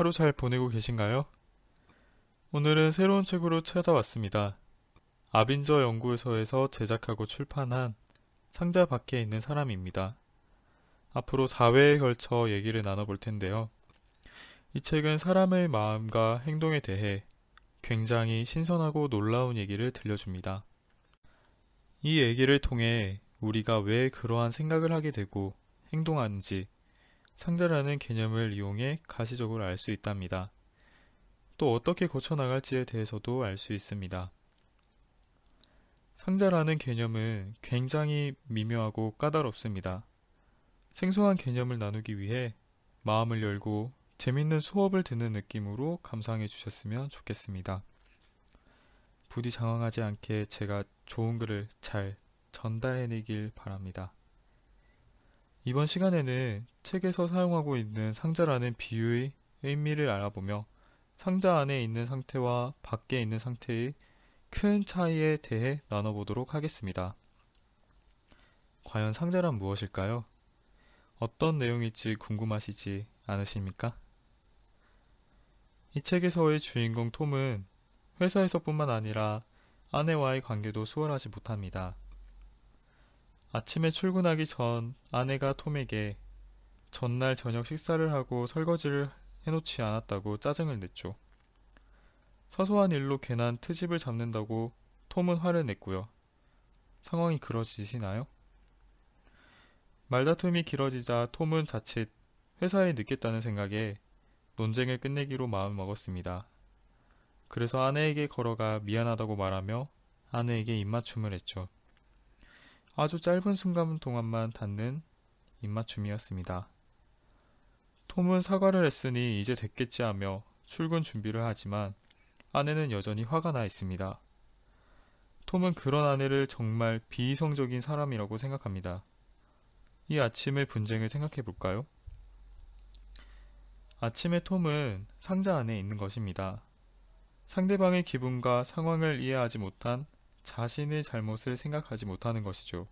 하루 잘 보내고 계신가요? 오늘은 새로운 책으로 찾아왔습니다. 아빈저 연구소에서 제작하고 출판한 상자 밖에 있는 사람입니다. 앞으로 4회에 걸쳐 얘기를 나눠볼 텐데요. 이 책은 사람의 마음과 행동에 대해 굉장히 신선하고 놀라운 얘기를 들려줍니다. 이 얘기를 통해 우리가 왜 그러한 생각을 하게 되고 행동하는지 상자라는 개념을 이용해 가시적으로 알 수 있답니다. 또 어떻게 고쳐나갈지에 대해서도 알 수 있습니다. 상자라는 개념은 굉장히 미묘하고 까다롭습니다. 생소한 개념을 나누기 위해 마음을 열고 재밌는 수업을 듣는 느낌으로 감상해 주셨으면 좋겠습니다. 부디 장황하지 않게 제가 좋은 글을 잘 전달해내길 바랍니다. 이번 시간에는 책에서 사용하고 있는 상자라는 비유의 의미를 알아보며 상자 안에 있는 상태와 밖에 있는 상태의 큰 차이에 대해 나눠보도록 하겠습니다. 과연 상자란 무엇일까요? 어떤 내용일지 궁금하시지 않으십니까? 이 책에서의 주인공 톰은 회사에서뿐만 아니라 아내와의 관계도 수월하지 못합니다. 아침에 출근하기 전 아내가 톰에게 전날 저녁 식사를 하고 설거지를 해놓지 않았다고 짜증을 냈죠. 사소한 일로 괜한 트집을 잡는다고 톰은 화를 냈고요. 상황이 그러지시나요? 말다툼이 길어지자 톰은 자칫 회사에 늦겠다는 생각에 논쟁을 끝내기로 마음먹었습니다. 그래서 아내에게 걸어가 미안하다고 말하며 아내에게 입맞춤을 했죠. 아주 짧은 순간 동안만 닿는 입맞춤이었습니다. 톰은 사과를 했으니 이제 됐겠지 하며 출근 준비를 하지만 아내는 여전히 화가 나 있습니다. 톰은 그런 아내를 정말 비이성적인 사람이라고 생각합니다. 이 아침의 분쟁을 생각해 볼까요? 아침에 톰은 상자 안에 있는 것입니다. 상대방의 기분과 상황을 이해하지 못한 자신의 잘못을 생각하지 못하는 것이죠.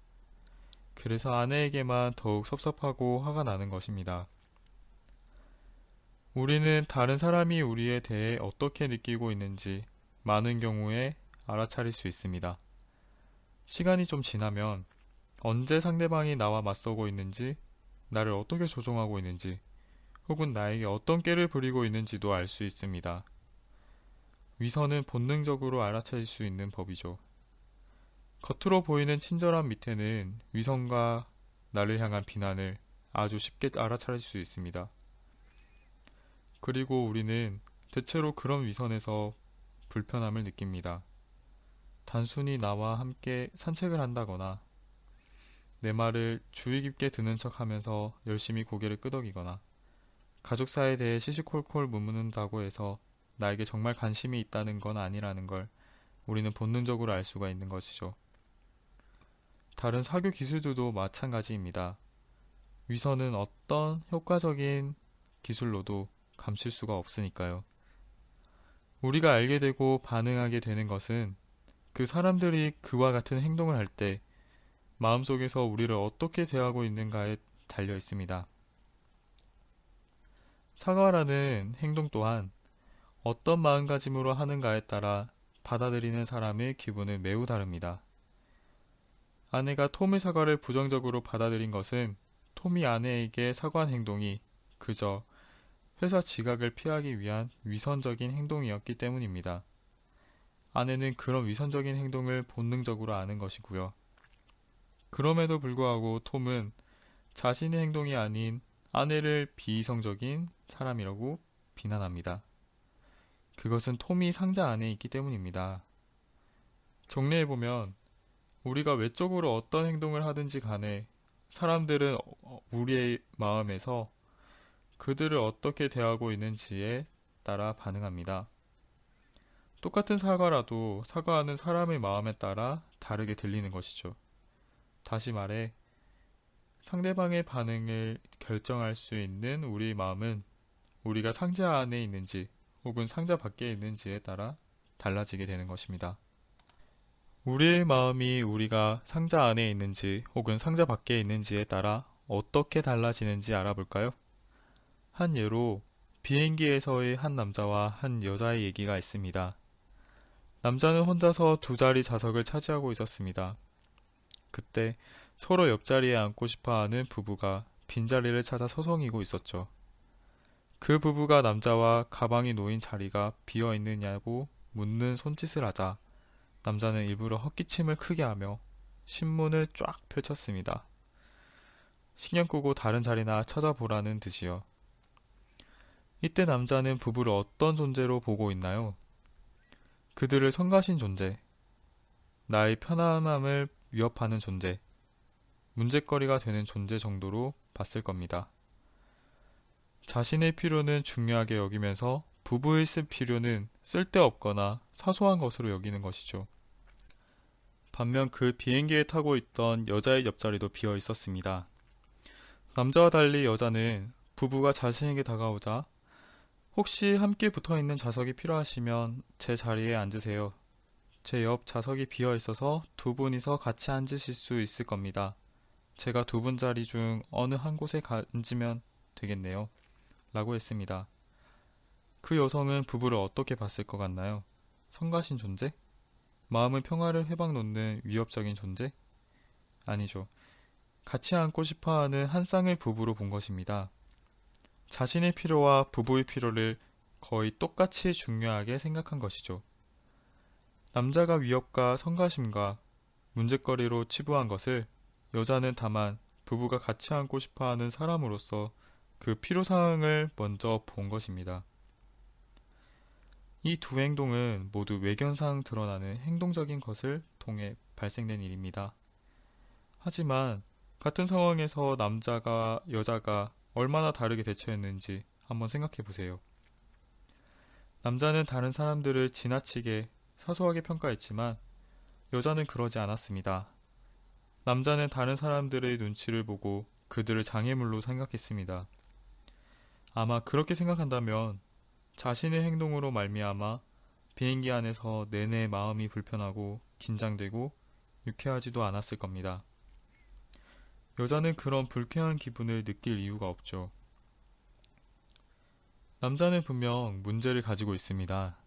그래서 아내에게만 더욱 섭섭하고 화가 나는 것입니다. 우리는 다른 사람이 우리에 대해 어떻게 느끼고 있는지 많은 경우에 알아차릴 수 있습니다. 시간이 좀 지나면 언제 상대방이 나와 맞서고 있는지, 나를 어떻게 조종하고 있는지, 혹은 나에게 어떤 깨를 부리고 있는지도 알 수 있습니다. 위선은 본능적으로 알아차릴 수 있는 법이죠. 겉으로 보이는 친절함 밑에는 위선과 나를 향한 비난을 아주 쉽게 알아차릴 수 있습니다. 그리고 우리는 대체로 그런 위선에서 불편함을 느낍니다. 단순히 나와 함께 산책을 한다거나 내 말을 주의 깊게 듣는 척 하면서 열심히 고개를 끄덕이거나 가족사에 대해 시시콜콜 묻는다고 해서 나에게 정말 관심이 있다는 건 아니라는 걸 우리는 본능적으로 알 수가 있는 것이죠. 다른 사교 기술들도 마찬가지입니다. 위선은 어떤 효과적인 기술로도 감출 수가 없으니까요. 우리가 알게 되고 반응하게 되는 것은 그 사람들이 그와 같은 행동을 할 때 마음속에서 우리를 어떻게 대하고 있는가에 달려 있습니다. 사과라는 행동 또한 어떤 마음가짐으로 하는가에 따라 받아들이는 사람의 기분은 매우 다릅니다. 아내가 톰의 사과를 부정적으로 받아들인 것은 톰이 아내에게 사과한 행동이 그저 회사 지각을 피하기 위한 위선적인 행동이었기 때문입니다. 아내는 그런 위선적인 행동을 본능적으로 아는 것이고요. 그럼에도 불구하고 톰은 자신의 행동이 아닌 아내를 비이성적인 사람이라고 비난합니다. 그것은 톰이 상자 안에 있기 때문입니다. 정리해보면 우리가 외적으로 어떤 행동을 하든지 간에 사람들은 어, 우리의 마음에서 그들을 어떻게 대하고 있는지에 따라 반응합니다. 똑같은 사과라도 사과하는 사람의 마음에 따라 다르게 들리는 것이죠. 다시 말해, 상대방의 반응을 결정할 수 있는 우리의 마음은 우리가 상자 안에 있는지 혹은 상자 밖에 있는지에 따라 달라지게 되는 것입니다. 우리의 마음이 우리가 상자 안에 있는지 혹은 상자 밖에 있는지에 따라 어떻게 달라지는지 알아볼까요? 한 예로 비행기에서의 한 남자와 한 여자의 얘기가 있습니다. 남자는 혼자서 두 자리 좌석을 차지하고 있었습니다. 그때 서로 옆자리에 앉고 싶어 하는 부부가 빈자리를 찾아 서성이고 있었죠. 그 부부가 남자와 가방이 놓인 자리가 비어 있느냐고 묻는 손짓을 하자 남자는 일부러 헛기침을 크게 하며 신문을 쫙 펼쳤습니다. 신경 끄고 다른 자리나 찾아보라는 듯이요. 이때 남자는 부부를 어떤 존재로 보고 있나요? 그들을 성가신 존재, 나의 편안함을 위협하는 존재, 문제거리가 되는 존재 정도로 봤을 겁니다. 자신의 필요는 중요하게 여기면서 부부의 쓸 필요는 쓸데없거나 사소한 것으로 여기는 것이죠. 반면 그 비행기에 타고 있던 여자의 옆자리도 비어 있었습니다. 남자와 달리 여자는 부부가 자신에게 다가오자 혹시 함께 붙어 있는 좌석이 필요하시면 제 자리에 앉으세요. 제 옆 좌석이 비어 있어서 두 분이서 같이 앉으실 수 있을 겁니다. 제가 두 분 자리 중 어느 한 곳에 앉으면 되겠네요. 라고 했습니다. 그 여성은 부부를 어떻게 봤을 것 같나요? 성가신 존재? 마음의 평화를 회방 놓는 위협적인 존재? 아니죠. 같이 앉고 싶어 하는 한 쌍의 부부로 본 것입니다. 자신의 필요와 부부의 필요를 거의 똑같이 중요하게 생각한 것이죠. 남자가 위협과 성가심과 문제거리로 치부한 것을 여자는 다만 부부가 같이 앉고 싶어 하는 사람으로서 그 필요사항을 먼저 본 것입니다. 이 두 행동은 모두 외견상 드러나는 행동적인 것을 통해 발생된 일입니다. 하지만 같은 상황에서 남자가 여자가 얼마나 다르게 대처했는지 한번 생각해 보세요. 남자는 다른 사람들을 지나치게 사소하게 평가했지만 여자는 그러지 않았습니다. 남자는 다른 사람들의 눈치를 보고 그들을 장애물로 생각했습니다. 아마 그렇게 생각한다면 자신의 행동으로 말미암아 비행기 안에서 내내 마음이 불편하고 긴장되고 유쾌하지도 않았을 겁니다. 여자는 그런 불쾌한 기분을 느낄 이유가 없죠. 남자는 분명 문제를 가지고 있습니다.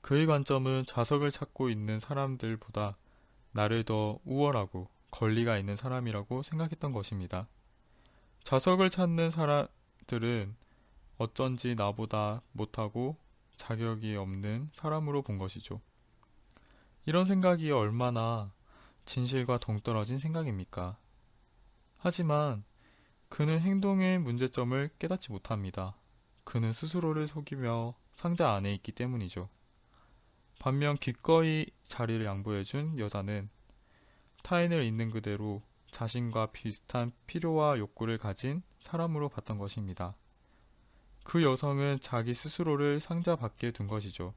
그의 관점은 좌석을 찾고 있는 사람들보다 나를 더 우월하고 권리가 있는 사람이라고 생각했던 것입니다. 좌석을 찾는 사람들은 어쩐지 나보다 못하고 자격이 없는 사람으로 본 것이죠. 이런 생각이 얼마나 진실과 동떨어진 생각입니까? 하지만 그는 행동의 문제점을 깨닫지 못합니다. 그는 스스로를 속이며 상자 안에 있기 때문이죠. 반면 기꺼이 자리를 양보해준 여자는 타인을 있는 그대로 자신과 비슷한 필요와 욕구를 가진 사람으로 봤던 것입니다. 그 여성은 자기 스스로를 상자 밖에 둔 것이죠.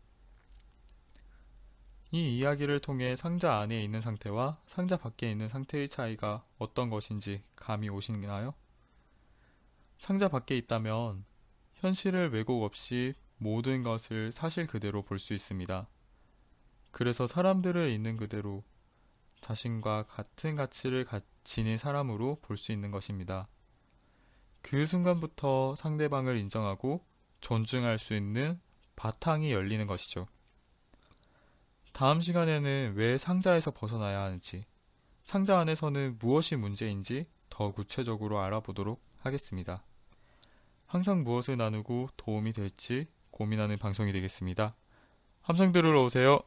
이 이야기를 통해 상자 안에 있는 상태와 상자 밖에 있는 상태의 차이가 어떤 것인지 감이 오시나요? 상자 밖에 있다면 현실을 왜곡 없이 모든 것을 사실 그대로 볼 수 있습니다. 그래서 사람들을 있는 그대로 자신과 같은 가치를 지닌 사람으로 볼 수 있는 것입니다. 그 순간부터 상대방을 인정하고 존중할 수 있는 바탕이 열리는 것이죠. 다음 시간에는 왜 상자에서 벗어나야 하는지, 상자 안에서는 무엇이 문제인지 더 구체적으로 알아보도록 하겠습니다. 항상 무엇을 나누고 도움이 될지 고민하는 방송이 되겠습니다. 함성 들으러 오세요.